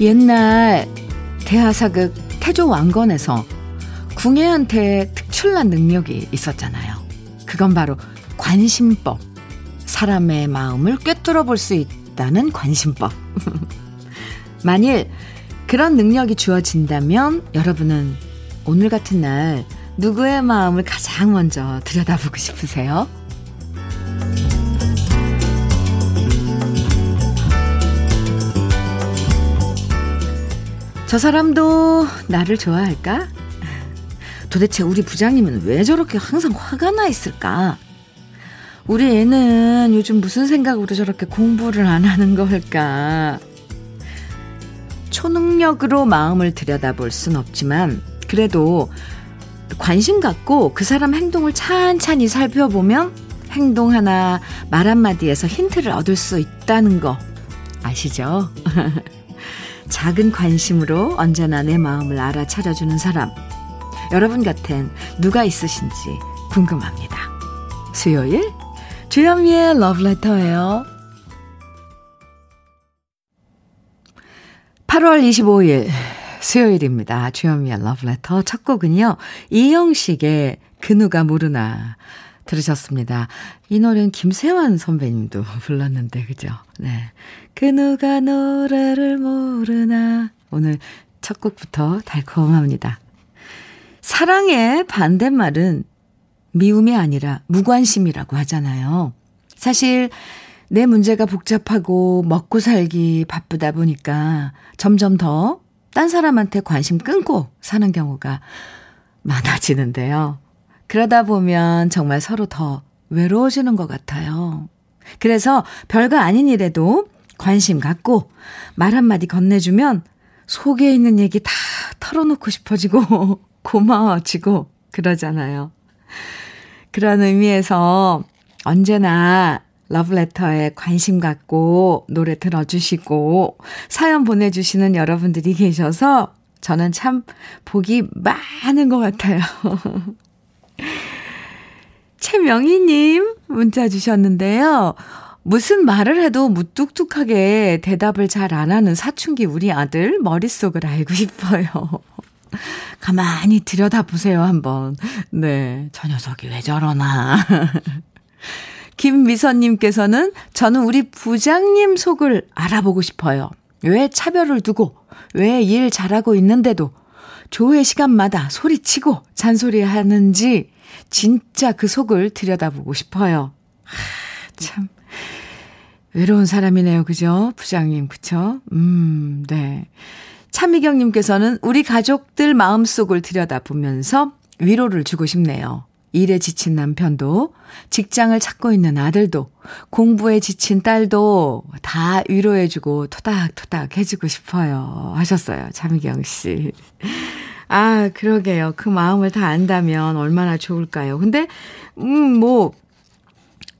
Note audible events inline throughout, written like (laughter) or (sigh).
옛날 대하사극 태조 왕건에서 궁예한테 특출난 능력이 있었잖아요. 그건 바로 관심법. 사람의 마음을 꿰뚫어 볼 수 있다는 관심법. (laughs) 만일 그런 능력이 주어진다면 여러분은 오늘 같은 날 누구의 마음을 가장 먼저 들여다보고 싶으세요? 저 사람도 나를 좋아할까? 도대체 우리 부장님은 왜 저렇게 항상 화가 나 있을까? 우리 애는 요즘 무슨 생각으로 저렇게 공부를 안 하는 걸까? 초능력으로 마음을 들여다볼 순 없지만, 그래도 관심 갖고 그 사람 행동을 찬찬히 살펴보면 행동 하나, 말 한마디에서 힌트를 얻을 수 있다는 거 아시죠? (laughs) 작은 관심으로 언제나 내 마음을 알아차려주는 사람. 여러분 곁엔 누가 있으신지 궁금합니다. 수요일 주현미의 러브레터예요. 8월 25일 수요일입니다. 주현미의 러브레터 첫 곡은요. 이영식의 그 누가 모르나 들으셨습니다. 이 노래는 김세환 선배님도 (laughs) 불렀는데, 그죠? 네. 그 누가 노래를 모르나. 오늘 첫 곡부터 달콤합니다. 사랑의 반대말은 미움이 아니라 무관심이라고 하잖아요. 사실 내 문제가 복잡하고 먹고 살기 바쁘다 보니까 점점 더 딴 사람한테 관심 끊고 사는 경우가 많아지는데요. 그러다 보면 정말 서로 더 외로워지는 것 같아요. 그래서 별거 아닌 일에도 관심 갖고 말 한마디 건네주면 속에 있는 얘기 다 털어놓고 싶어지고 (laughs) 고마워지고 그러잖아요. 그런 의미에서 언제나 러브레터에 관심 갖고 노래 들어주시고 사연 보내주시는 여러분들이 계셔서 저는 참 복이 많은 것 같아요. (laughs) 최명희님 문자 주셨는데요. 무슨 말을 해도 무뚝뚝하게 대답을 잘 안 하는 사춘기 우리 아들 머릿속을 알고 싶어요. 가만히 들여다보세요, 한번. 네, 저 녀석이 왜 저러나. (laughs) 김미선님께서는 저는 우리 부장님 속을 알아보고 싶어요. 왜 차별을 두고, 왜 일 잘하고 있는데도 조회 시간마다 소리치고 잔소리 하는지 진짜 그 속을 들여다보고 싶어요. 하, 참. 외로운 사람이네요. 그죠? 부장님, 그쵸? 음, 네. 차미경님께서는 우리 가족들 마음속을 들여다보면서 위로를 주고 싶네요. 일에 지친 남편도, 직장을 찾고 있는 아들도, 공부에 지친 딸도 다 위로해주고 토닥토닥 해주고 싶어요. 하셨어요. 차미경 씨. 아, 그러게요. 그 마음을 다 안다면 얼마나 좋을까요? 근데, 음, 뭐,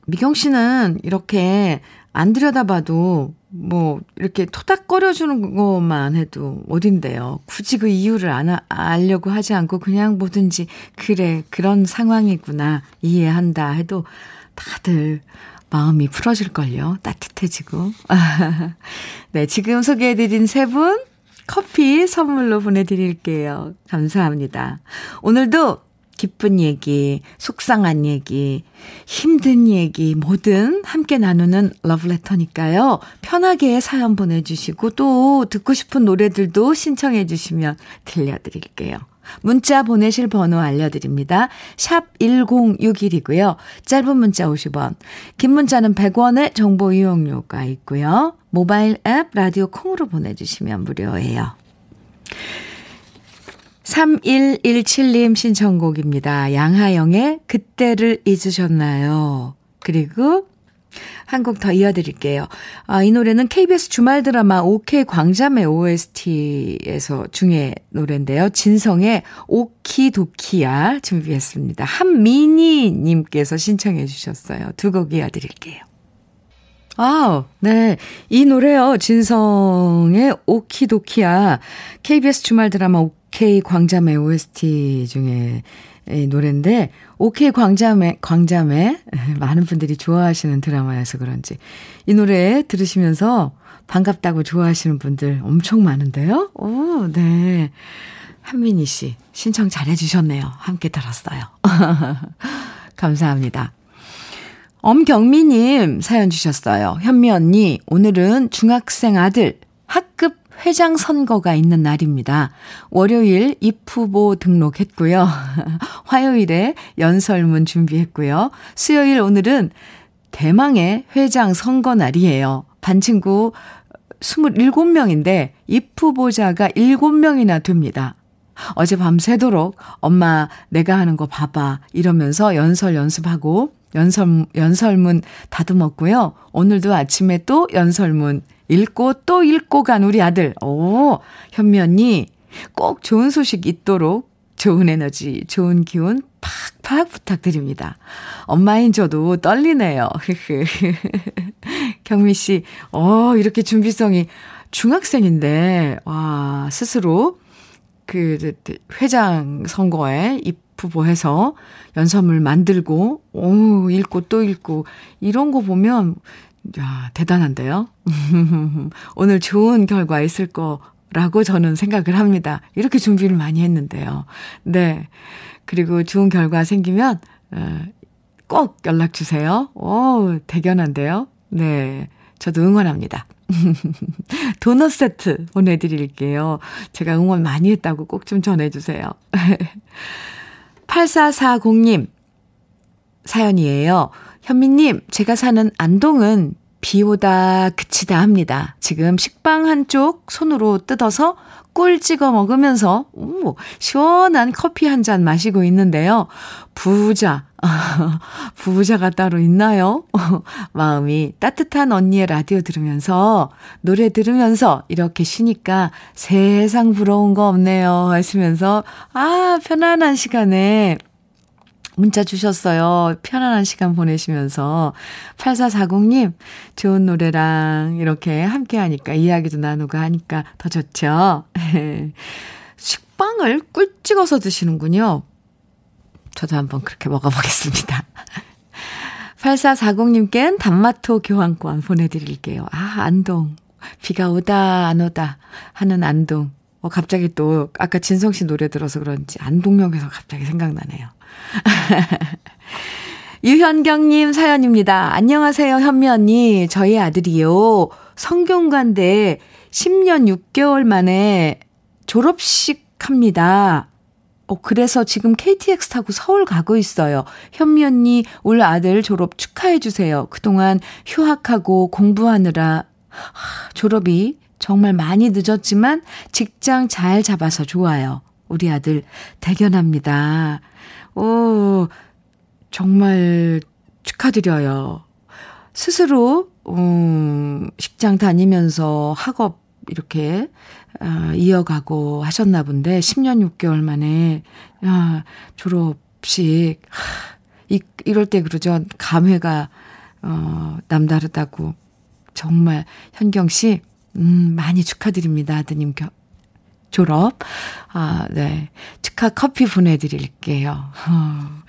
미경 씨는 이렇게 안 들여다봐도 뭐 이렇게 토닥거려주는 것만 해도 어딘데요. 굳이 그 이유를 안 알려고 하지 않고 그냥 뭐든지 그래 그런 상황이구나 이해한다 해도 다들 마음이 풀어질걸요. 따뜻해지고. (laughs) 네, 지금 소개해드린 세 분 커피 선물로 보내드릴게요. 감사합니다. 오늘도 기쁜 얘기, 속상한 얘기, 힘든 얘기, 뭐든 함께 나누는 러브레터니까요. 편하게 사연 보내주시고 또 듣고 싶은 노래들도 신청해 주시면 들려드릴게요. 문자 보내실 번호 알려드립니다. 샵 1061이고요. 짧은 문자 50원, 긴 문자는 100원의 정보 이용료가 있고요. 모바일 앱 라디오 콩으로 보내주시면 무료예요. 3117님 신청곡입니다. 양하영의 그때를 잊으셨나요? 그리고 한 곡 더 이어드릴게요. 아, 이 노래는 KBS 주말 드라마 OK 광자매 OST에서 중에 노래인데요. 진성의 오키도키야 준비했습니다. 한미니님께서 신청해 주셨어요. 두 곡 이어드릴게요. 아, 네. 이 노래요. 진성의 오키도키야. KBS 주말 드라마 OK 광자매 OST 중에 이 노래인데, OK 광자매, 광자매. (laughs) 많은 분들이 좋아하시는 드라마여서 그런지. 이 노래 들으시면서 반갑다고 좋아하시는 분들 엄청 많은데요? 오, 네. 한민희 씨, 신청 잘해 주셨네요. 함께 들었어요. (laughs) 감사합니다. 엄경미님 사연 주셨어요. 현미 언니, 오늘은 중학생 아들 학급 회장 선거가 있는 날입니다. 월요일 입후보 등록했고요. (laughs) 화요일에 연설문 준비했고요. 수요일 오늘은 대망의 회장 선거 날이에요. 반 친구 27명인데 입후보자가 7명이나 됩니다. 어제 밤새도록 엄마 내가 하는 거 봐봐 이러면서 연설 연습하고 연설, 연설문 다듬었고요. 오늘도 아침에 또 연설문 읽고 또 읽고 간 우리 아들. 오, 현미 언니, 꼭 좋은 소식 있도록 좋은 에너지, 좋은 기운 팍팍 부탁드립니다. 엄마인 저도 떨리네요. (laughs) 경미 씨, 어, 이렇게 준비성이 중학생인데, 와, 스스로 그 회장 선거에 입후보해서 연설물 만들고, 오, 읽고 또 읽고, 이런 거 보면, 야, 대단한데요? (laughs) 오늘 좋은 결과 있을 거라고 저는 생각을 합니다. 이렇게 준비를 많이 했는데요. 네. 그리고 좋은 결과 생기면, 어, 꼭 연락 주세요. 오, 대견한데요? 네. 저도 응원합니다. (laughs) 도넛 세트 보내드릴게요. 제가 응원 많이 했다고 꼭 좀 전해주세요. (laughs) 8440님, 사연이에요. 현미님, 제가 사는 안동은 비 오다 그치다 합니다. 지금 식빵 한쪽 손으로 뜯어서 꿀 찍어 먹으면서 오, 시원한 커피 한 잔 마시고 있는데요. 부자, (laughs) 부자가 따로 있나요? (laughs) 마음이 따뜻한 언니의 라디오 들으면서 노래 들으면서 이렇게 쉬니까 세상 부러운 거 없네요. 하시면서 아 편안한 시간에 문자 주셨어요. 편안한 시간 보내시면서. 8440님, 좋은 노래랑 이렇게 함께 하니까, 이야기도 나누고 하니까 더 좋죠. (laughs) 식빵을 꿀 찍어서 드시는군요. 저도 한번 그렇게 먹어보겠습니다. (laughs) 8440님께는 단마토 교환권 보내드릴게요. 아, 안동. 비가 오다, 안 오다 하는 안동. 어, 갑자기 또, 아까 진성 씨 노래 들어서 그런지 안동역에서 갑자기 생각나네요. (laughs) 유현경님 사연입니다. 안녕하세요, 현미 언니. 저희 아들이요. 성균관대 10년 6개월 만에 졸업식 합니다. 어, 그래서 지금 KTX 타고 서울 가고 있어요. 현미 언니, 올 아들 졸업 축하해주세요. 그동안 휴학하고 공부하느라 하, 졸업이 정말 많이 늦었지만 직장 잘 잡아서 좋아요. 우리 아들 대견합니다. 오, 정말 축하드려요. 스스로, 음, 식장 다니면서 학업 이렇게, 아, 이어가고 하셨나 본데, 10년 6개월 만에, 아, 졸업식, 하, 이, 이럴 때 그러죠. 감회가, 어, 남다르다고. 정말, 현경 씨, 음, 많이 축하드립니다. 아드님 겨, 졸업. 아, 네. 축하 커피 보내드릴게요. 어,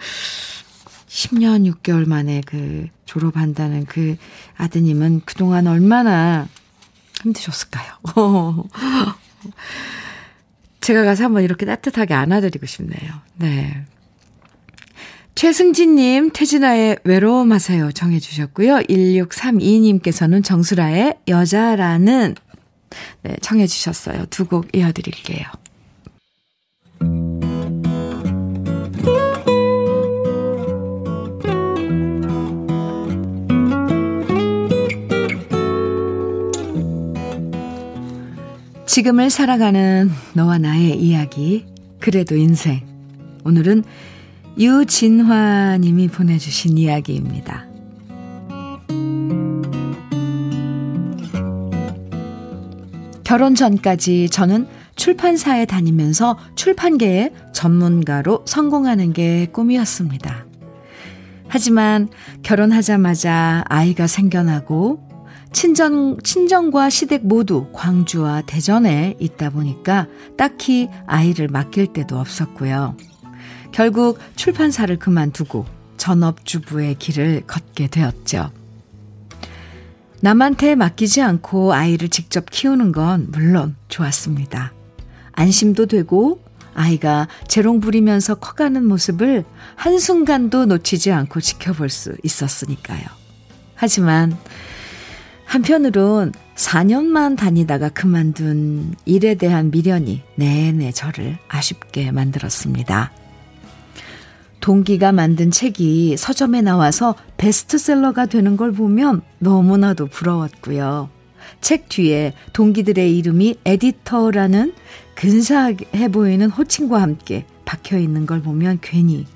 10년 6개월 만에 그 졸업한다는 그 아드님은 그동안 얼마나 힘드셨을까요? (laughs) 제가 가서 한번 이렇게 따뜻하게 안아드리고 싶네요. 네. 최승진님, 태진아의 외로움 하세요 정해주셨고요. 1632님께서는 정수라의 여자라는 네, 청해 주셨어요. 두 곡 이어드릴게요. 지금을 살아가는 너와 나의 이야기, 그래도 인생. 오늘은 유진화 님이 보내주신 이야기입니다. 결혼 전까지 저는 출판사에 다니면서 출판계의 전문가로 성공하는 게 꿈이었습니다. 하지만 결혼하자마자 아이가 생겨나고 친정, 친정과 시댁 모두 광주와 대전에 있다 보니까 딱히 아이를 맡길 데도 없었고요. 결국 출판사를 그만두고 전업주부의 길을 걷게 되었죠. 남한테 맡기지 않고 아이를 직접 키우는 건 물론 좋았습니다. 안심도 되고 아이가 재롱 부리면서 커가는 모습을 한순간도 놓치지 않고 지켜볼 수 있었으니까요. 하지만 한편으론 4년만 다니다가 그만둔 일에 대한 미련이 내내 저를 아쉽게 만들었습니다. 동기가 만든 책이 서점에 나와서 베스트셀러가 되는 걸 보면 너무나도 부러웠고요. 책 뒤에 동기들의 이름이 에디터라는 근사해 보이는 호칭과 함께 박혀 있는 걸 보면 괜히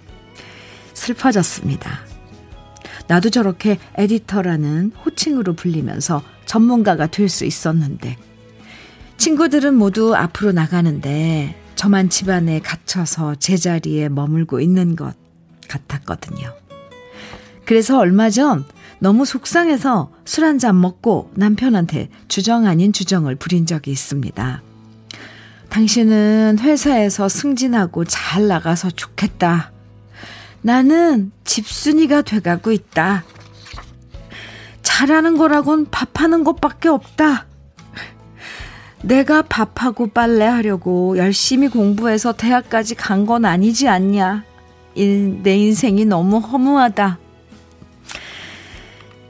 슬퍼졌습니다. 나도 저렇게 에디터라는 호칭으로 불리면서 전문가가 될 수 있었는데, 친구들은 모두 앞으로 나가는데, 저만 집안에 갇혀서 제자리에 머물고 있는 것 같았거든요. 그래서 얼마 전 너무 속상해서 술 한 잔 먹고 남편한테 주정 아닌 주정을 부린 적이 있습니다. 당신은 회사에서 승진하고 잘 나가서 좋겠다. 나는 집순이가 돼가고 있다. 잘하는 거라곤 밥하는 것밖에 없다. 내가 밥하고 빨래하려고 열심히 공부해서 대학까지 간 건 아니지 않냐. 내 인생이 너무 허무하다.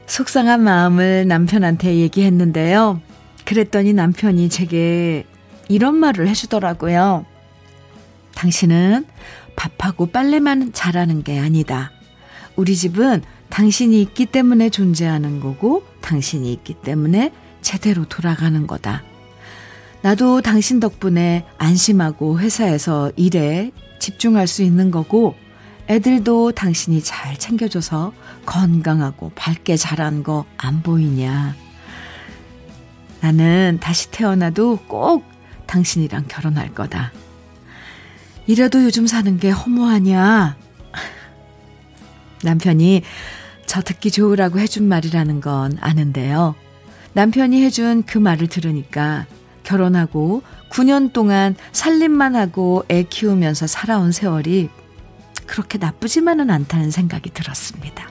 속상한 마음을 남편한테 얘기했는데요. 그랬더니 남편이 제게 이런 말을 해주더라고요. 당신은 밥하고 빨래만 잘하는 게 아니다. 우리 집은 당신이 있기 때문에 존재하는 거고, 당신이 있기 때문에 제대로 돌아가는 거다. 나도 당신 덕분에 안심하고 회사에서 일에 집중할 수 있는 거고, 애들도 당신이 잘 챙겨줘서 건강하고 밝게 자란 거 안 보이냐. 나는 다시 태어나도 꼭 당신이랑 결혼할 거다. 이래도 요즘 사는 게 허무하냐? (laughs) 남편이 저 듣기 좋으라고 해준 말이라는 건 아는데요. 남편이 해준 그 말을 들으니까 결혼하고 9년 동안 살림만 하고 애 키우면서 살아온 세월이 그렇게 나쁘지만은 않다는 생각이 들었습니다.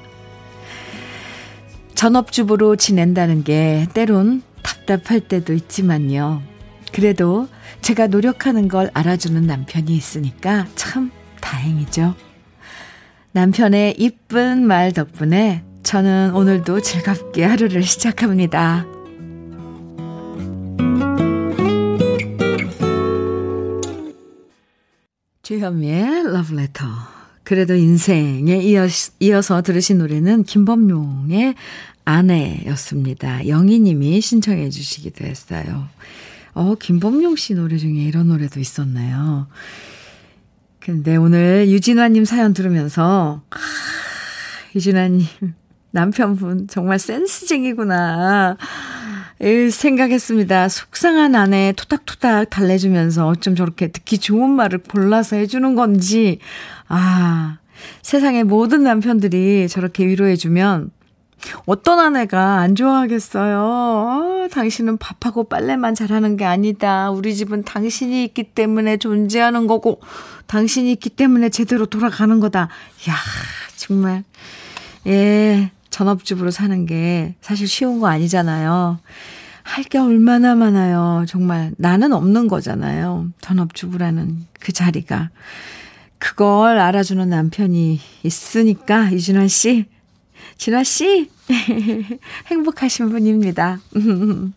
전업주부로 지낸다는 게 때론 답답할 때도 있지만요. 그래도 제가 노력하는 걸 알아주는 남편이 있으니까 참 다행이죠. 남편의 이쁜 말 덕분에 저는 오늘도 즐겁게 하루를 시작합니다. 주현미의 러브레터. 그래도 인생에 이어, 이어 서 들으신 노래는 김범용의 아내였습니다. 영희님이 신청해 주시기도 했어요. 어, 김범용 씨 노래 중에 이런 노래도 있었나요? 근데 오늘 유진화님 사연 들으면서, 아, 유진화님, 남편분 정말 센스쟁이구나. 생각했습니다. 속상한 아내 토닥토닥 달래주면서 어쩜 저렇게 듣기 좋은 말을 골라서 해주는 건지, 아, 세상의 모든 남편들이 저렇게 위로해주면 어떤 아내가 안 좋아하겠어요? 어, 당신은 밥하고 빨래만 잘하는 게 아니다. 우리 집은 당신이 있기 때문에 존재하는 거고, 당신이 있기 때문에 제대로 돌아가는 거다. 야 정말. 예, 전업주부로 사는 게 사실 쉬운 거 아니잖아요. 할 게 얼마나 많아요. 정말 나는 없는 거잖아요. 전업주부라는 그 자리가. 그걸 알아주는 남편이 있으니까, 이준환 씨, 진아 씨, (laughs) 행복하신 분입니다. (laughs)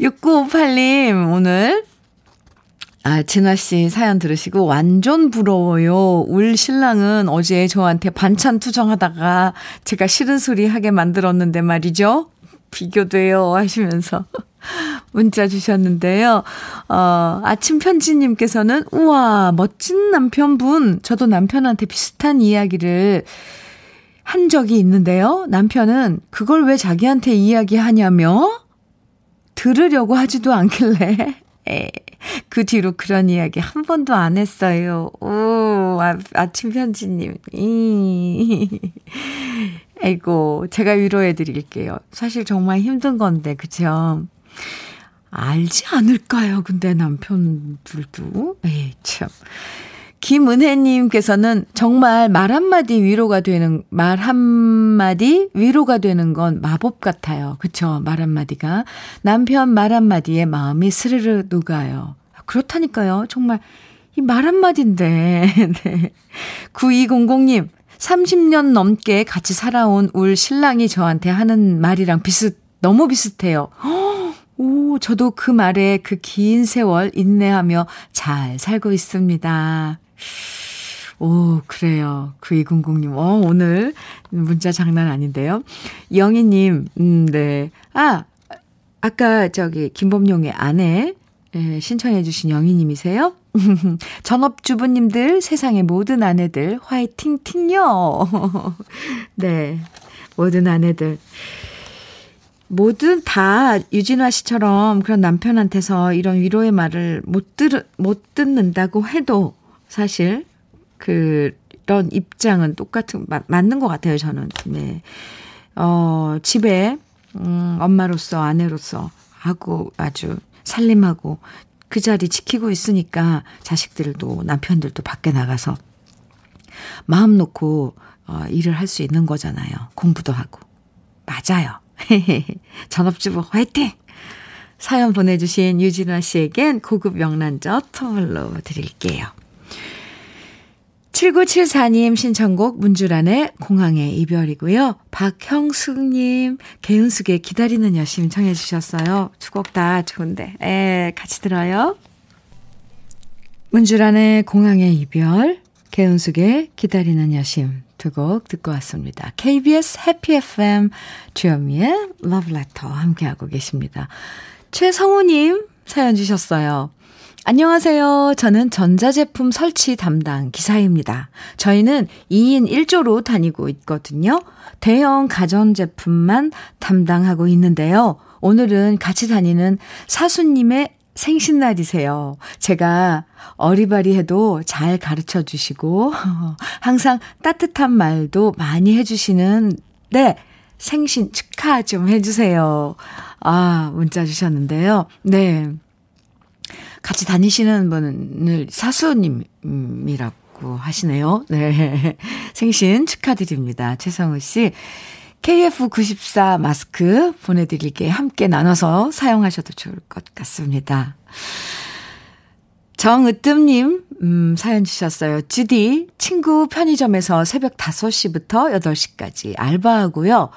6958님, 오늘, 아, 진아 씨 사연 들으시고, 완전 부러워요. 울 신랑은 어제 저한테 반찬 투정하다가 제가 싫은 소리 하게 만들었는데 말이죠. 비교돼요. 하시면서. (laughs) 문자 주셨는데요. 어, 아침 편지님께서는, 우와, 멋진 남편분. 저도 남편한테 비슷한 이야기를 한 적이 있는데요. 남편은 그걸 왜 자기한테 이야기하냐며 들으려고 하지도 않길래 에, 그 뒤로 그런 이야기 한 번도 안 했어요. 오, 아, 아침 편지님. 이. (laughs) 아이고, 제가 위로해 드릴게요. 사실 정말 힘든 건데, 그쵸? 알지 않을까요? 근데 남편들도. 에이, 참. 김은혜님께서는 정말 말 한마디 위로가 되는, 말 한마디 위로가 되는 건 마법 같아요. 그쵸? 말 한마디가. 남편 말 한마디에 마음이 스르르 녹아요. 그렇다니까요. 정말 이 말 한마디인데. (laughs) 네. 9200님, 30년 넘게 같이 살아온 울 신랑이 저한테 하는 말이랑 비슷, 너무 비슷해요. (gasps) 오, 저도 그 말에 그 긴 세월 인내하며 잘 살고 있습니다. 오, 그래요. 9200님. 어, 오늘 문자 장난 아닌데요. 영희님, 음, 네. 아, 아까 저기 김범용의 아내 예, 신청해 주신 영희님이세요? (laughs) 전업주부님들, 세상의 모든 아내들, 화이팅, 팅요! (laughs) 네. 모든 아내들. 모든 다 유진화 씨처럼 그런 남편한테서 이런 위로의 말을 못 들, 못 듣는다고 해도 사실 그런 입장은 똑같은, 마, 맞는 것 같아요, 저는. 네. 어, 집에, 음, 엄마로서, 아내로서 하고 아주 살림하고 그 자리 지키고 있으니까 자식들도 남편들도 밖에 나가서 마음 놓고 어, 일을 할 수 있는 거잖아요. 공부도 하고. 맞아요. (laughs) 전업주부 화이팅! 사연 보내주신 유진아 씨에겐 고급 명란젓 선물로 드릴게요. 7974님 신청곡 문주란의 공항의 이별이고요. 박형숙님 개은숙의 기다리는 여심 청해 주셨어요. 두 곡 다 좋은데 에, 같이 들어요. 문주란의 공항의 이별 개은숙의 기다리는 여심 두 곡 듣고 왔습니다. KBS 해피 FM 주현미의 러브레터 함께하고 계십니다. 최성우님 사연 주셨어요. 안녕하세요. 저는 전자제품 설치 담당 기사입니다. 저희는 2인 1조로 다니고 있거든요. 대형 가전제품만 담당하고 있는데요. 오늘은 같이 다니는 사수님의 생신날이세요. 제가 어리바리해도 잘 가르쳐 주시고, (laughs) 항상 따뜻한 말도 많이 해주시는, 네, 생신 축하 좀 해주세요. 아, 문자 주셨는데요. 네. 같이 다니시는 분을 사수님이라고 하시네요. 네. (laughs) 생신 축하드립니다. 최성우 씨. KF94 마스크 보내드릴게 함께 나눠서 사용하셔도 좋을 것 같습니다. 정으뜸님, 음, 사연 주셨어요. 주디, 친구 편의점에서 새벽 5시부터 8시까지 알바하고요.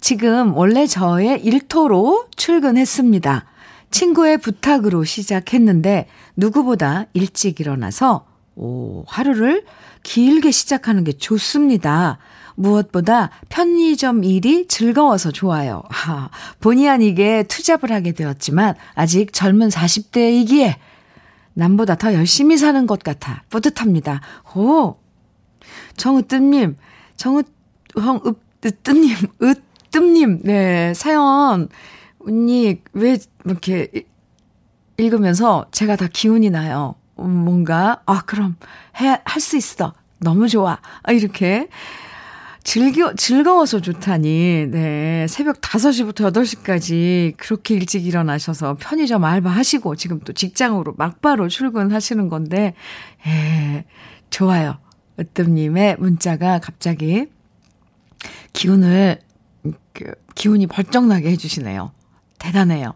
지금 원래 저의 일터로 출근했습니다. 친구의 부탁으로 시작했는데 누구보다 일찍 일어나서 오, 하루를 길게 시작하는 게 좋습니다. 무엇보다 편의점 일이 즐거워서 좋아요. 하, 본의 아니게 투잡을 하게 되었지만 아직 젊은 40대이기에 남보다 더 열심히 사는 것 같아 뿌듯합니다. 오, 정으뜸님, 정으, 형, 으뜸님, 으뜸님, 네, 사연 언니, 왜 이렇게 읽으면서 제가 다 기운이 나요. 음, 뭔가, 아, 그럼 해, 할 수 있어. 너무 좋아. 아, 이렇게. 즐겨, 즐거워서 좋다니, 네. 새벽 5시부터 8시까지 그렇게 일찍 일어나셔서 편의점 알바 하시고, 지금 또 직장으로 막바로 출근하시는 건데, 예, 좋아요. 으뜸님의 문자가 갑자기 기운을, 그, 기운이 벌쩍 나게 해주시네요. 대단해요.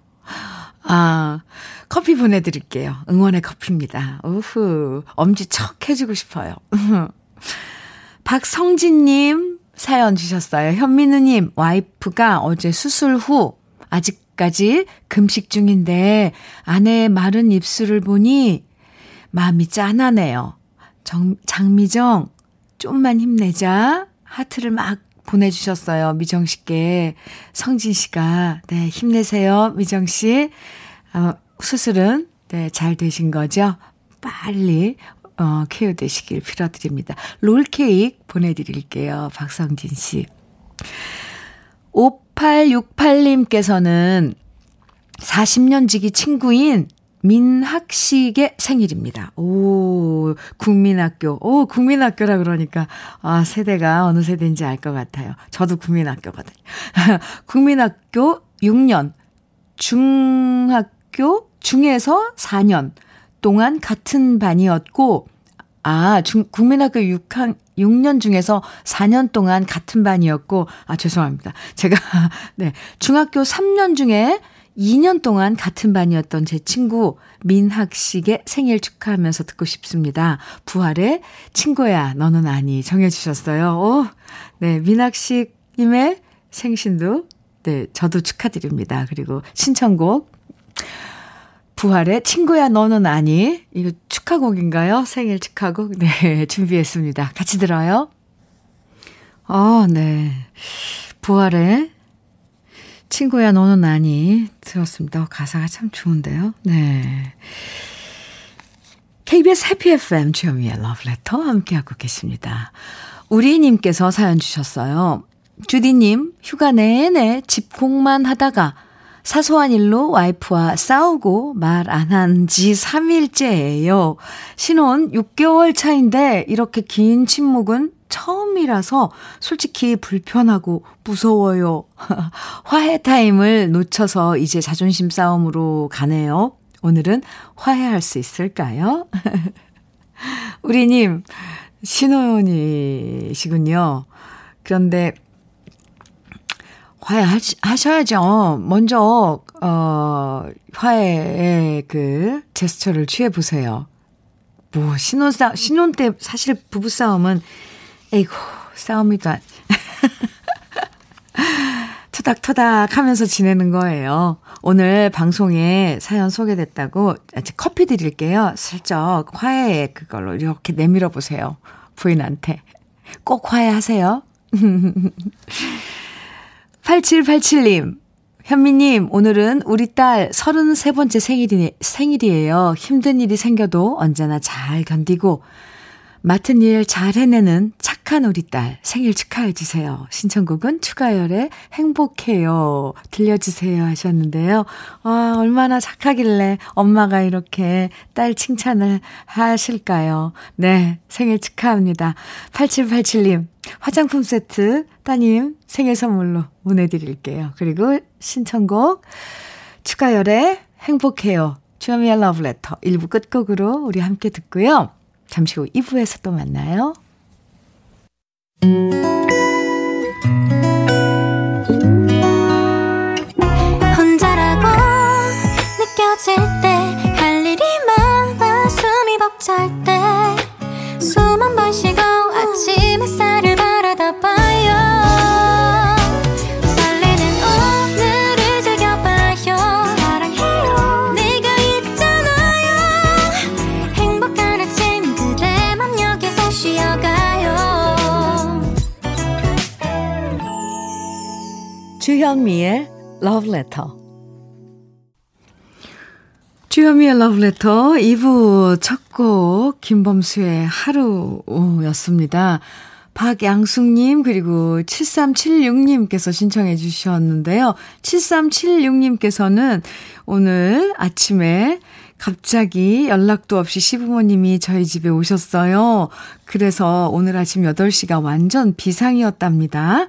아, 커피 보내드릴게요. 응원의 커피입니다. 우후, 엄지 척 해주고 싶어요. (laughs) 박성진님 사연 주셨어요. 현민우님, 와이프가 어제 수술 후 아직까지 금식 중인데 아내의 마른 입술을 보니 마음이 짠하네요. 정, 장미정, 좀만 힘내자. 하트를 막 보내주셨어요. 미정 씨께. 성진 씨가. 네, 힘내세요. 미정 씨. 어, 수술은, 네, 잘 되신 거죠? 빨리, 어, 쾌유되시길 빌어드립니다. 롤케이크 보내드릴게요. 박성진 씨. 5868님께서는 40년 지기 친구인 민학식의 생일입니다. 오, 국민학교. 오, 국민학교라 그러니까, 아, 세대가 어느 세대인지 알 것 같아요. 저도 국민학교거든요. (laughs) 국민학교 6년, 중학교, 중에서 4년 동안 같은 반이었고, 아, 중, 국민학교 6학, 6년 중에서 4년 동안 같은 반이었고, 아, 죄송합니다. 제가, (laughs) 네, 중학교 3년 중에 2년 동안 같은 반이었던 제 친구 민학식의 생일 축하하면서 듣고 싶습니다. 부활의 친구야, 너는 아니 정해주셨어요. 오, 네, 민학식님의 생신도, 네, 저도 축하드립니다. 그리고 신청곡, 부활의 친구야, 너는 아니. 이거 축하곡인가요? 생일 축하곡? 네, (laughs) 준비했습니다. 같이 들어요. 어, 네. 부활의 친구야 너는 아니 들었습니다. 가사가 참 좋은데요. 네. KBS 해피 FM 주현미의 러브레터 함께하고 계십니다. 우리님께서 사연 주셨어요. 주디님, 휴가 내내 집콕만 하다가 사소한 일로 와이프와 싸우고 말 안 한 지 3일째예요. 신혼 6개월 차인데 이렇게 긴 침묵은 처음이라서 솔직히 불편하고 무서워요. (laughs) 화해 타임을 놓쳐서 이제 자존심 싸움으로 가네요. 오늘은 화해할 수 있을까요? (laughs) 우리님, 신호연이시군요. 그런데, 화해하셔야죠. 먼저, 어, 화해의 그 제스처를 취해보세요. 뭐, 신혼 싸, 신혼 때 사실 부부싸움은 에이구, 싸움이도 안. (laughs) 토닥토닥 하면서 지내는 거예요. 오늘 방송에 사연 소개됐다고 커피 드릴게요. 슬쩍 화해 그걸로 이렇게 내밀어 보세요. 부인한테. 꼭 화해하세요. (laughs) 8787님, 현미님, 오늘은 우리 딸 33번째 생일이, 생일이에요. 힘든 일이 생겨도 언제나 잘 견디고 맡은 일 잘 해내는 착한 우리 딸 생일 축하해 주세요. 신청곡은 추가열의 행복해요. 들려주세요 하셨는데요. 아, 얼마나 착하길래 엄마가 이렇게 딸 칭찬을 하실까요? 네, 생일 축하합니다. 8787님, 화장품 세트 따님 생일 선물로 보내드릴게요. 그리고 신청곡 추가열의 행복해요. 주현미의 러브레터 1부 끝곡으로 우리 함께 듣고요. 잠시 후 2부에서 또 만나요. 혼자라고 느껴질 때 할 일이 많아 숨이 벅찰 때 숨 한 번 쉬고 아침 햇살을 봐 주현미의 Letter. 주현미의 Letter 2부 첫 곡 김범수의 하루였습니다. 박양숙님 그리고 7376님께서 신청해 주셨는데요. 7376님께서는 오늘 아침에 갑자기 연락도 없이 시부모님이 저희 집에 오셨어요. 그래서 오늘 아침 8시가 완전 비상이었답니다.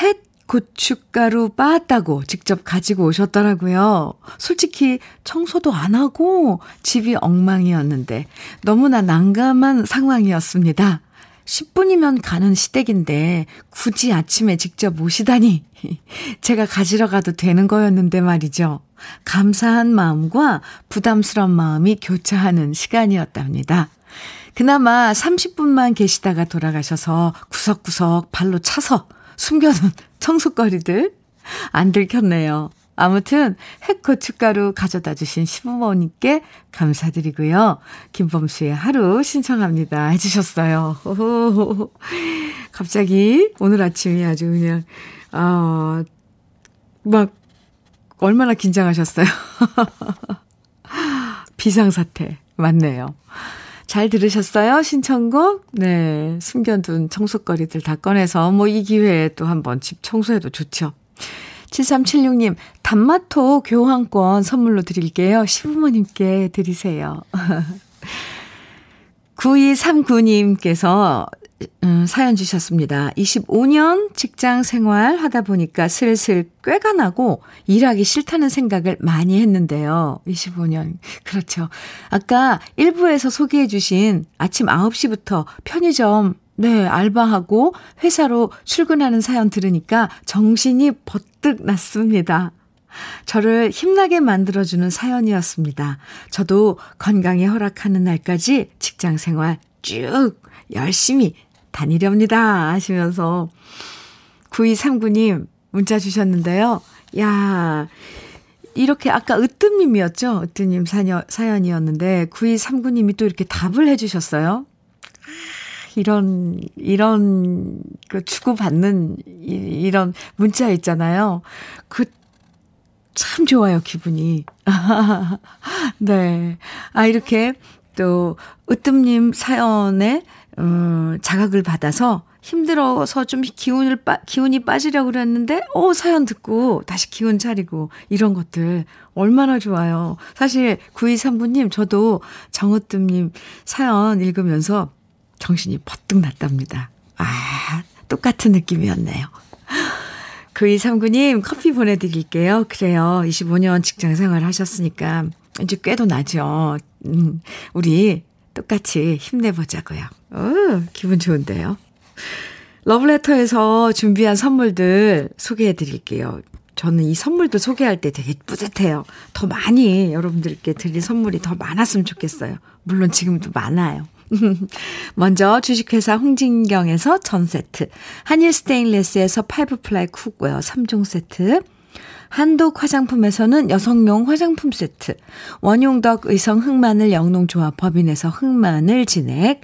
햇 고춧가루 빻았다고 직접 가지고 오셨더라고요. 솔직히 청소도 안 하고 집이 엉망이었는데 너무나 난감한 상황이었습니다. 10분이면 가는 시댁인데 굳이 아침에 직접 오시다니 (laughs) 제가 가지러 가도 되는 거였는데 말이죠. 감사한 마음과 부담스러운 마음이 교차하는 시간이었답니다. 그나마 30분만 계시다가 돌아가셔서 구석구석 발로 차서 숨겨둔 청소거리들 안 들켰네요. 아무튼 핵고춧가루 가져다 주신 시부모님께 감사드리고요. 김범수의 하루 신청합니다 해주셨어요. 오호, 갑자기 오늘 아침이 아주 그냥 어, 막 얼마나 긴장하셨어요. (laughs) 비상사태 맞네요. 잘 들으셨어요? 신청곡? 네. 숨겨둔 청소거리들 다 꺼내서 뭐 이 기회에 또 한번 집 청소해도 좋죠. 7376님, 단마토 교환권 선물로 드릴게요. 시부모님께 드리세요. (laughs) 9239님께서 음, 사연 주셨습니다. 25년 직장 생활 하다 보니까 슬슬 꾀가 나고 일하기 싫다는 생각을 많이 했는데요. 25년. 그렇죠. 아까 1부에서 소개해 주신 아침 9시부터 편의점 네, 알바하고 회사로 출근하는 사연 들으니까 정신이 버뜩 났습니다. 저를 힘나게 만들어주는 사연이었습니다. 저도 건강이 허락하는 날까지 직장 생활 쭉 열심히 다니렵니다. 하시면서 9239님 문자 주셨는데요. 야, 이렇게 아까 으뜸님이었죠? 으뜸님 사연, 이었는데 9239님이 또 이렇게 답을 해주셨어요. 이런, 이런, 그, 주고받는, 이, 런 문자 있잖아요. 그, 참 좋아요, 기분이. (laughs) 네. 아, 이렇게 또, 으뜸님 사연에, 음, 자각을 받아서 힘들어서 좀 기운을 빠, 기운이 빠지려고 그랬는데, 어, 사연 듣고 다시 기운 차리고, 이런 것들 얼마나 좋아요. 사실 9239님, 저도 정으뜸님 사연 읽으면서 정신이 퍼뜩 났답니다. 아, 똑같은 느낌이었네요. 9239님 커피 보내드릴게요. 그래요. 25년 직장 생활 하셨으니까 이제 꽤도 나죠. 음, 우리 똑같이 힘내보자고요. 오, 기분 좋은데요. 러브레터에서 준비한 선물들 소개해 드릴게요. 저는 이 선물도 소개할 때 되게 뿌듯해요. 더 많이 여러분들께 드릴 선물이 더 많았으면 좋겠어요. 물론 지금도 많아요. (laughs) 먼저 주식회사 홍진경에서 전 세트, 한일 스테인레스에서 five ply cookware 3종 세트, 한독 화장품에서는 여성용 화장품 세트, 원용덕 의성 흑마늘 영농조합 법인에서 흑마늘 진액,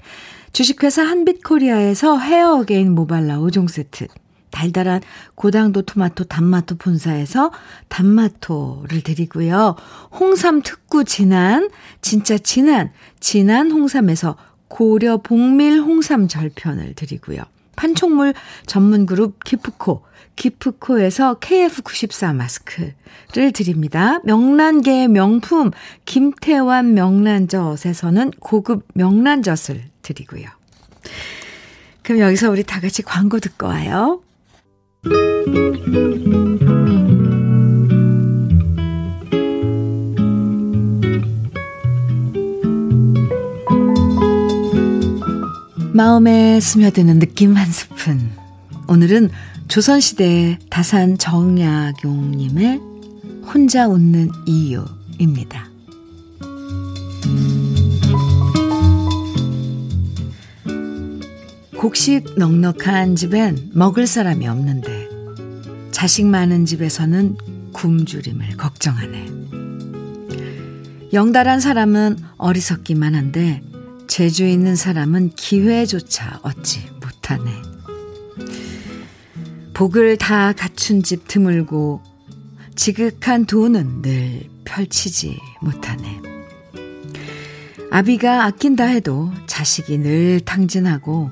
주식회사 한빛코리아에서 헤어 어게인 모발라 5종 세트, 달달한 고당도 토마토 단마토 본사에서 단마토를 드리고요. 홍삼 특구 진한, 진짜 진한, 진한 홍삼에서 고려 복밀 홍삼 절편을 드리고요. 판촉물 전문 그룹 기프코, 기프코에서 KF94 마스크를 드립니다. 명란계의 명품 김태환 명란젓에서는 고급 명란젓을 드리고요. 그럼 여기서 우리 다 같이 광고 듣고 와요. 마음에 스며드는 느낌 한 스푼. 오늘은 조선시대 다산 정약용님의 혼자 웃는 이유입니다. 곡식 넉넉한 집엔 먹을 사람이 없는데 자식 많은 집에서는 굶주림을 걱정하네. 영달한 사람은 어리석기만 한데 재주 있는 사람은 기회조차 얻지 못하네. 복을 다 갖춘 집 드물고 지극한 돈은 늘 펼치지 못하네. 아비가 아낀다 해도 자식이 늘 탕진하고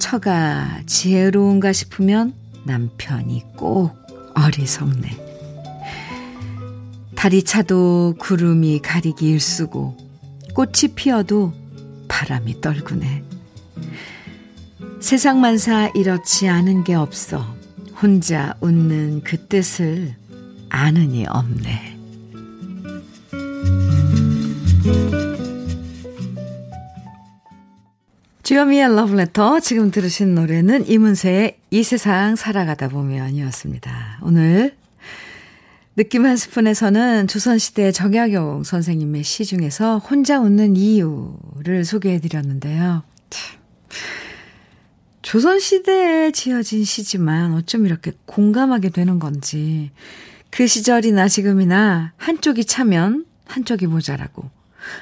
처가 지혜로운가 싶으면 남편이 꼭 어리석네. 달이 차도 구름이 가리기 일쑤고 꽃이 피어도 바람이 떨구네. 세상 만사 이렇지 않은 게 없어 혼자 웃는 그 뜻을 아느니 없네. 주여미의 러브레터 지금 들으신 노래는 이문세의 이 세상 살아가다 보면이었습니다. 오늘 느낌 한 스푼에서는 조선시대 정약용 선생님의 시 중에서 혼자 웃는 이유를 소개해 드렸는데요. 조선시대에 지어진 시지만 어쩜 이렇게 공감하게 되는 건지 그 시절이나 지금이나 한쪽이 차면 한쪽이 모자라고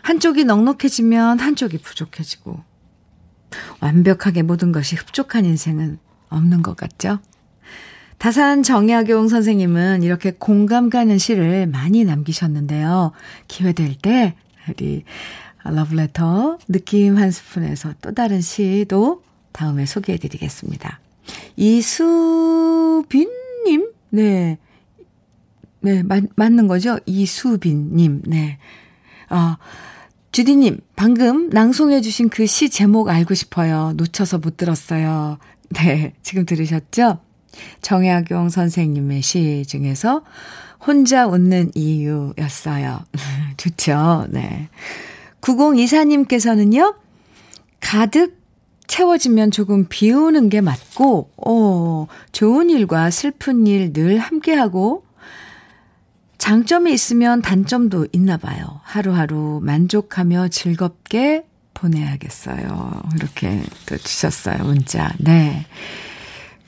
한쪽이 넉넉해지면 한쪽이 부족해지고 완벽하게 모든 것이 흡족한 인생은 없는 것 같죠? 다산 정약용 선생님은 이렇게 공감 가는 시를 많이 남기셨는데요. 기회 될 때 우리 러브레터 느낌 한 스푼에서 또 다른 시도 다음에 소개해 드리겠습니다. 이수빈님, 네. 네, 맞, 맞는 거죠? 이수빈님, 네. 어, 주디님, 방금 낭송해 주신 그 시 제목 알고 싶어요. 놓쳐서 못 들었어요. 네, 지금 들으셨죠? 정약용 선생님의 시 중에서 혼자 웃는 이유였어요. (laughs) 좋죠. 네. 9024님께서는요, 가득 채워지면 조금 비우는 게 맞고, 어, 좋은 일과 슬픈 일 늘 함께하고, 장점이 있으면 단점도 있나 봐요. 하루하루 만족하며 즐겁게 보내야겠어요. 이렇게 또 주셨어요, 문자. 네.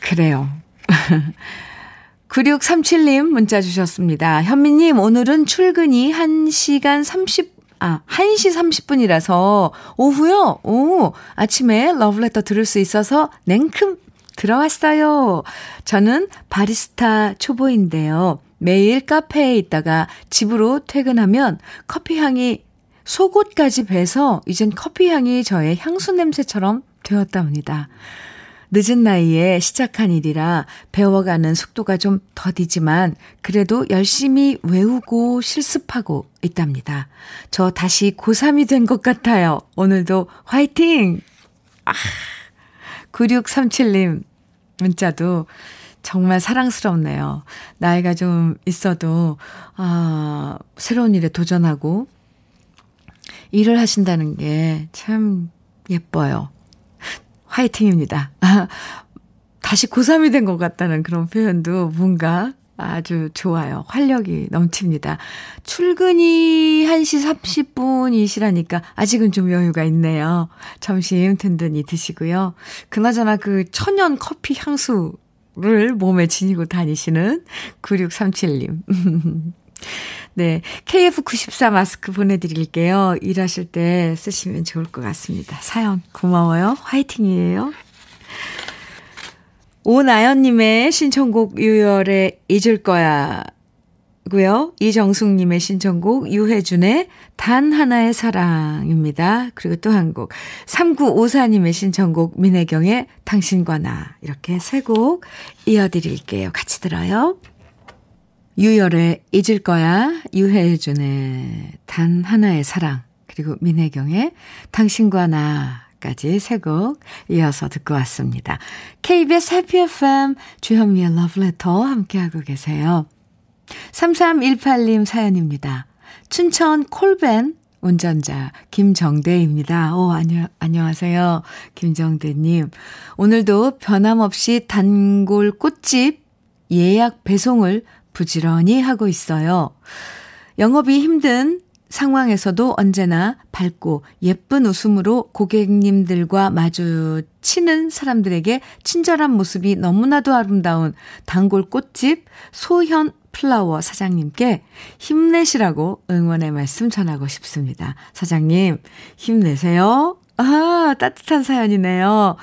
그래요. (laughs) 9637님 문자 주셨습니다. 현미님, 오늘은 출근이 1시간 30, 아, 1시 30분이라서 오후요? 오, 아침에 러브레터 들을 수 있어서 냉큼 들어왔어요. 저는 바리스타 초보인데요. 매일 카페에 있다가 집으로 퇴근하면 커피 향이 속옷까지 배서 이젠 커피 향이 저의 향수 냄새처럼 되었답니다. 늦은 나이에 시작한 일이라 배워가는 속도가 좀 더디지만 그래도 열심히 외우고 실습하고 있답니다. 저 다시 고3이 된 것 같아요. 오늘도 화이팅! 아, 9637님 문자도 정말 사랑스럽네요. 나이가 좀 있어도, 아, 새로운 일에 도전하고 일을 하신다는 게 참 예뻐요. 화이팅입니다. (laughs) 다시 고3이 된 것 같다는 그런 표현도 뭔가 아주 좋아요. 활력이 넘칩니다. 출근이 1시 30분이시라니까 아직은 좀 여유가 있네요. 점심 든든히 드시고요. 그나저나 그 천연 커피 향수를 몸에 지니고 다니시는 9637님. (laughs) 네. KF94 마스크 보내드릴게요. 일하실 때 쓰시면 좋을 것 같습니다. 사연 고마워요. 화이팅이에요. 오나연님의 신청곡 유열의 잊을 거야. 고요. 이정숙님의 신청곡 유혜준의 단 하나의 사랑입니다. 그리고 또 한 곡 3954님의 신청곡 민혜경의 당신과 나 이렇게 세 곡 이어드릴게요. 같이 들어요. 유열의 잊을 거야, 유혜준의 단 하나의 사랑, 그리고 민혜경의 당신과 나까지 세 곡 이어서 듣고 왔습니다. KBS 해피 FM 주현미의 러브레터 함께하고 계세요. 3318님 사연입니다. 춘천 콜벤 운전자 김정대입니다. 오, 안녕, 안녕하세요. 김정대님. 오늘도 변함없이 단골 꽃집 예약 배송을 부지런히 하고 있어요. 영업이 힘든 상황에서도 언제나 밝고 예쁜 웃음으로 고객님들과 마주치는 사람들에게 친절한 모습이 너무나도 아름다운 단골 꽃집 소현 플라워 사장님께 힘내시라고 응원의 말씀 전하고 싶습니다. 사장님, 힘내세요. 아, 따뜻한 사연이네요.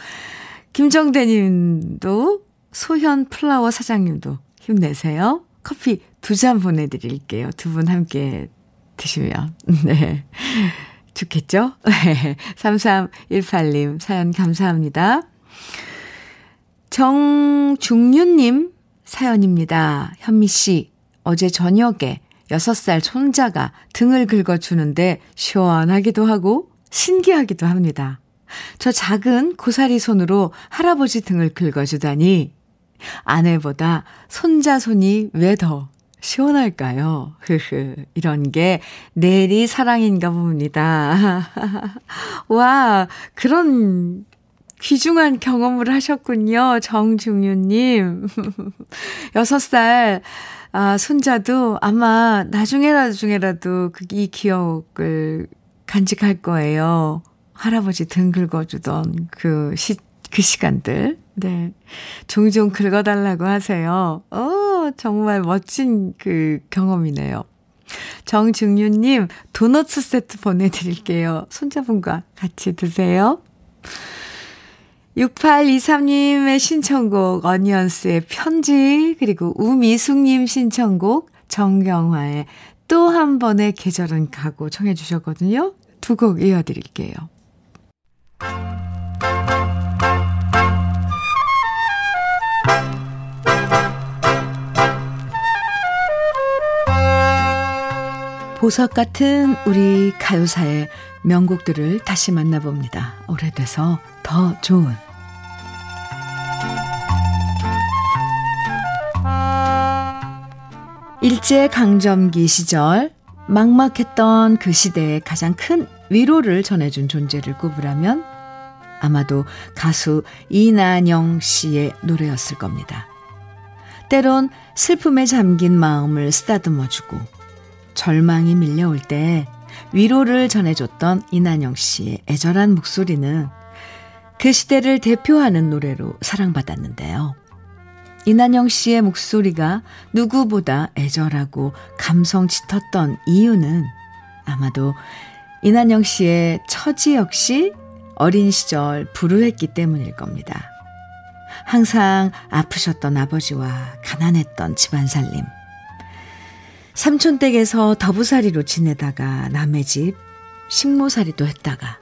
김정대 님도 소현 플라워 사장님도 힘내세요. 커피 두 잔 보내드릴게요. 두 분 함께 드시면. (laughs) 네. 좋겠죠? (laughs) 네. 3318님 사연 감사합니다. 정중윤님 사연입니다. 현미 씨, 어제 저녁에 6살 손자가 등을 긁어주는데 시원하기도 하고 신기하기도 합니다. 저 작은 고사리 손으로 할아버지 등을 긁어주다니 아내보다 손자 손이 왜 더 시원할까요? 흐흐. 이런 게 내리 사랑인가 봅니다. (laughs) 와, 그런 귀중한 경험을 하셨군요. 정중유님. 6살, (laughs) 아, 손자도 아마 나중에라도 중에라도 그이 기억을 간직할 거예요. 할아버지 등 긁어주던 그 시, 그 시간들. 네. 종종 긁어달라고 하세요. 어, 정말 멋진 그 경험이네요. 정중윤님, 도너츠 세트 보내드릴게요. 손자분과 같이 드세요. 6823님의 신청곡, 어니언스의 편지, 그리고 우미숙님 신청곡, 정경화의 또 한 번의 계절은 가고 청해주셨거든요. 두 곡 이어드릴게요. 보석 같은 우리 가요사의 명곡들을 다시 만나봅니다. 오래돼서 더 좋은. 일제 강점기 시절 막막했던 그 시대에 가장 큰 위로를 전해준 존재를 꼽으라면 아마도 가수 이난영 씨의 노래였을 겁니다. 때론 슬픔에 잠긴 마음을 쓰다듬어주고 절망이 밀려올 때 위로를 전해줬던 이난영 씨의 애절한 목소리는 그 시대를 대표하는 노래로 사랑받았는데요. 이난영 씨의 목소리가 누구보다 애절하고 감성 짙었던 이유는 아마도 이난영 씨의 처지 역시 어린 시절 불우했기 때문일 겁니다. 항상 아프셨던 아버지와 가난했던 집안 살림. 삼촌 댁에서 더부살이로 지내다가 남의 집 식모살이도 했다가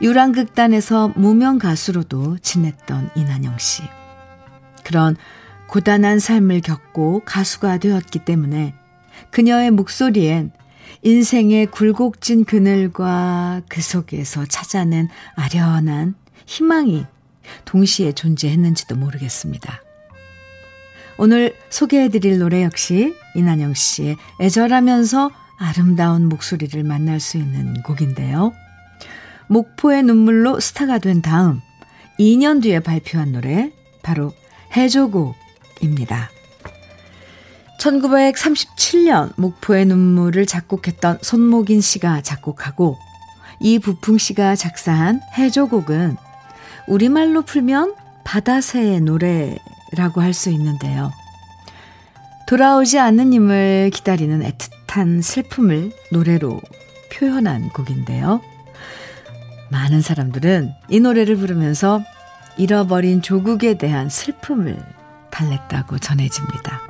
유랑극단에서 무명 가수로도 지냈던 이난영 씨. 그런 고단한 삶을 겪고 가수가 되었기 때문에 그녀의 목소리엔 인생의 굴곡진 그늘과 그 속에서 찾아낸 아련한 희망이 동시에 존재했는지도 모르겠습니다. 오늘 소개해드릴 노래 역시 이난영 씨의 애절하면서 아름다운 목소리를 만날 수 있는 곡인데요. 목포의 눈물로 스타가 된 다음 2년 뒤에 발표한 노래 바로 해조곡입니다. 1937년 목포의 눈물을 작곡했던 손목인 씨가 작곡하고 이부풍 씨가 작사한 해조곡은 우리말로 풀면 바다새의 노래 라고 할 수 있는데요. 돌아오지 않는 님을 기다리는 애틋한 슬픔을 노래로 표현한 곡인데요. 많은 사람들은 이 노래를 부르면서 잃어버린 조국에 대한 슬픔을 달랬다고 전해집니다.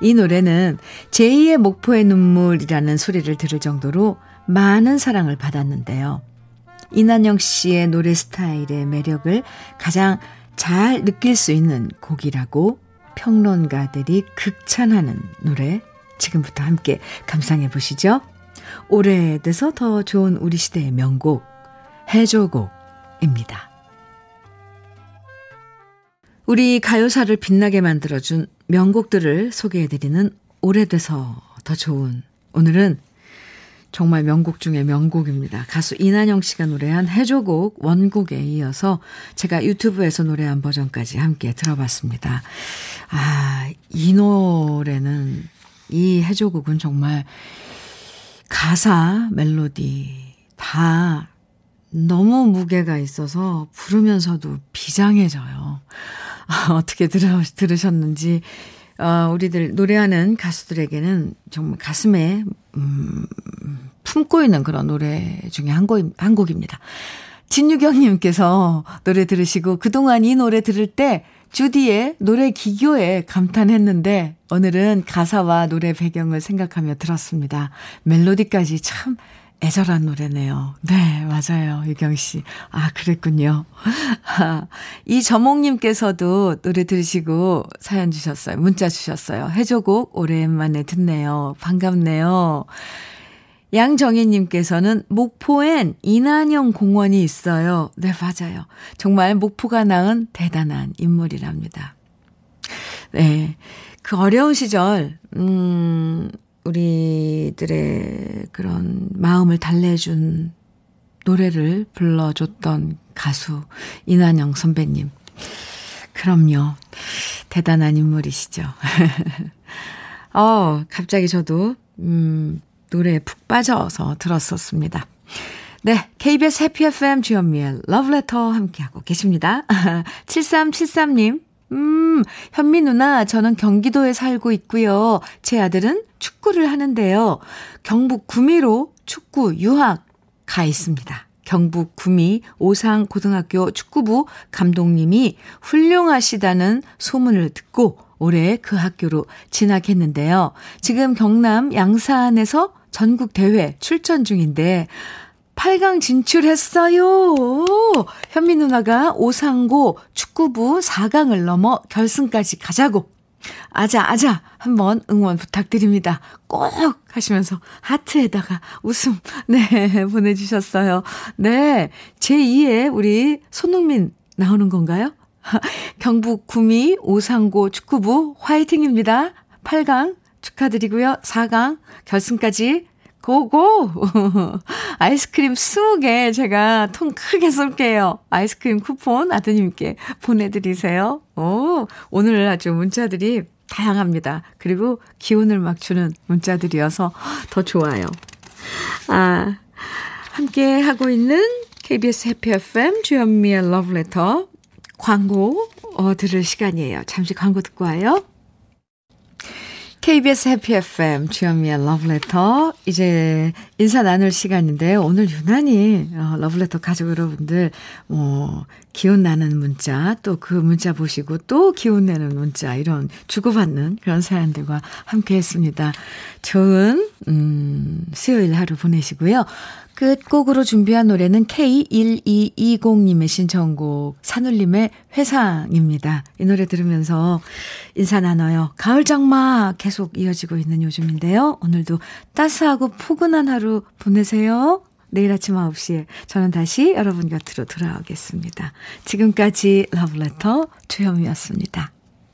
이 노래는 제2의 목포의 눈물이라는 소리를 들을 정도로 많은 사랑을 받았는데요. 이난영 씨의 노래 스타일의 매력을 가장 잘 느낄 수 있는 곡이라고 평론가들이 극찬하는 노래 지금부터 함께 감상해 보시죠. 오래돼서 더 좋은 우리 시대의 명곡 해조곡입니다. 우리 가요사를 빛나게 만들어준 명곡들을 소개해드리는 오래돼서 더 좋은 오늘은 정말 명곡 중에 명곡입니다. 가수 이난영 씨가 노래한 해조곡 원곡에 이어서 제가 유튜브에서 노래한 버전까지 함께 들어봤습니다. 아, 이 노래는, 이 해조곡은 정말 가사, 멜로디 다 너무 무게가 있어서 부르면서도 비장해져요. 아, 어떻게 들으, 들으셨는지, 어, 우리들 노래하는 가수들에게는 정말 가슴에, 음, 품고 있는 그런 노래 중에 한, 곡, 한 곡입니다. 진유경님께서 노래 들으시고 그동안 이 노래 들을 때 주디의 노래 기교에 감탄했는데 오늘은 가사와 노래 배경을 생각하며 들었습니다. 멜로디까지 참 애절한 노래네요. 네, 맞아요. 유경 씨. 아, 그랬군요. (laughs) 이 저몽님께서도 노래 들으시고 사연 주셨어요. 문자 주셨어요. 해조곡 오랜만에 듣네요. 반갑네요. 양정희님께서는 목포엔 이난영 공원이 있어요. 네, 맞아요. 정말 목포가 낳은 대단한 인물이랍니다. 네. 그 어려운 시절, 음, 우리들의 그런 마음을 달래준 노래를 불러줬던 가수 이난영 선배님. 그럼요. 대단한 인물이시죠. (laughs) 어, 갑자기 저도, 음, 노래에 푹 빠져서 들었었습니다. 네, KBS 해피 FM 주현미의 러브레터 함께하고 계십니다. (laughs) 7373님, 음, 현미 누나, 저는 경기도에 살고 있고요. 제 아들은 축구를 하는데요. 경북 구미로 축구 유학 가 있습니다. 경북 구미 오상 고등학교 축구부 감독님이 훌륭하시다는 소문을 듣고 올해 그 학교로 진학했는데요. 지금 경남 양산에서 전국 대회 출전 중인데 8강 진출했어요. 현미 누나가 오상고 축구부 4강을 넘어 결승까지 가자고 아자, 아자, 한번 응원 부탁드립니다. 꼭 하시면서 하트에다가 웃음, (laughs) 네, 보내주셨어요. 네, 제2의 우리 손흥민 나오는 건가요? (laughs) 경북 구미 오상고 축구부 화이팅입니다. 8강 축하드리고요. 4강 결승까지 고고! (laughs) 아이스크림 20개 제가 통 크게 쏠게요. 아이스크림 쿠폰 아드님께 보내드리세요. 오, 오늘 아주 문자들이 다양합니다. 그리고 기운을 막 주는 문자들이어서 더 좋아요. 아, 함께 하고 있는 KBS 해피 FM 주현미의 러브레터 광고 어, 들을 시간이에요. 잠시 광고 듣고 와요. KBS 해피 FM 주현미의 러브레터 이제 인사 나눌 시간인데 오늘 유난히 어, 러브레터 가족 여러분들 뭐 기운 나는 문자 또 그 문자 보시고 또 기운 내는 문자 이런 주고받는 그런 사연들과 함께 했습니다. 좋은 음 수요일 하루 보내시고요. 끝곡으로 준비한 노래는 K1220님의 신청곡 산울림의 회상입니다. 이 노래 들으면서 인사 나눠요. 가을 장마 계속 이어지고 있는 요즘인데요. 오늘도 따스하고 포근한 하루 보내세요. 내일 아침 9시에 저는 다시 여러분 곁으로 돌아오겠습니다. 지금까지 러브레터 주현미였습니다.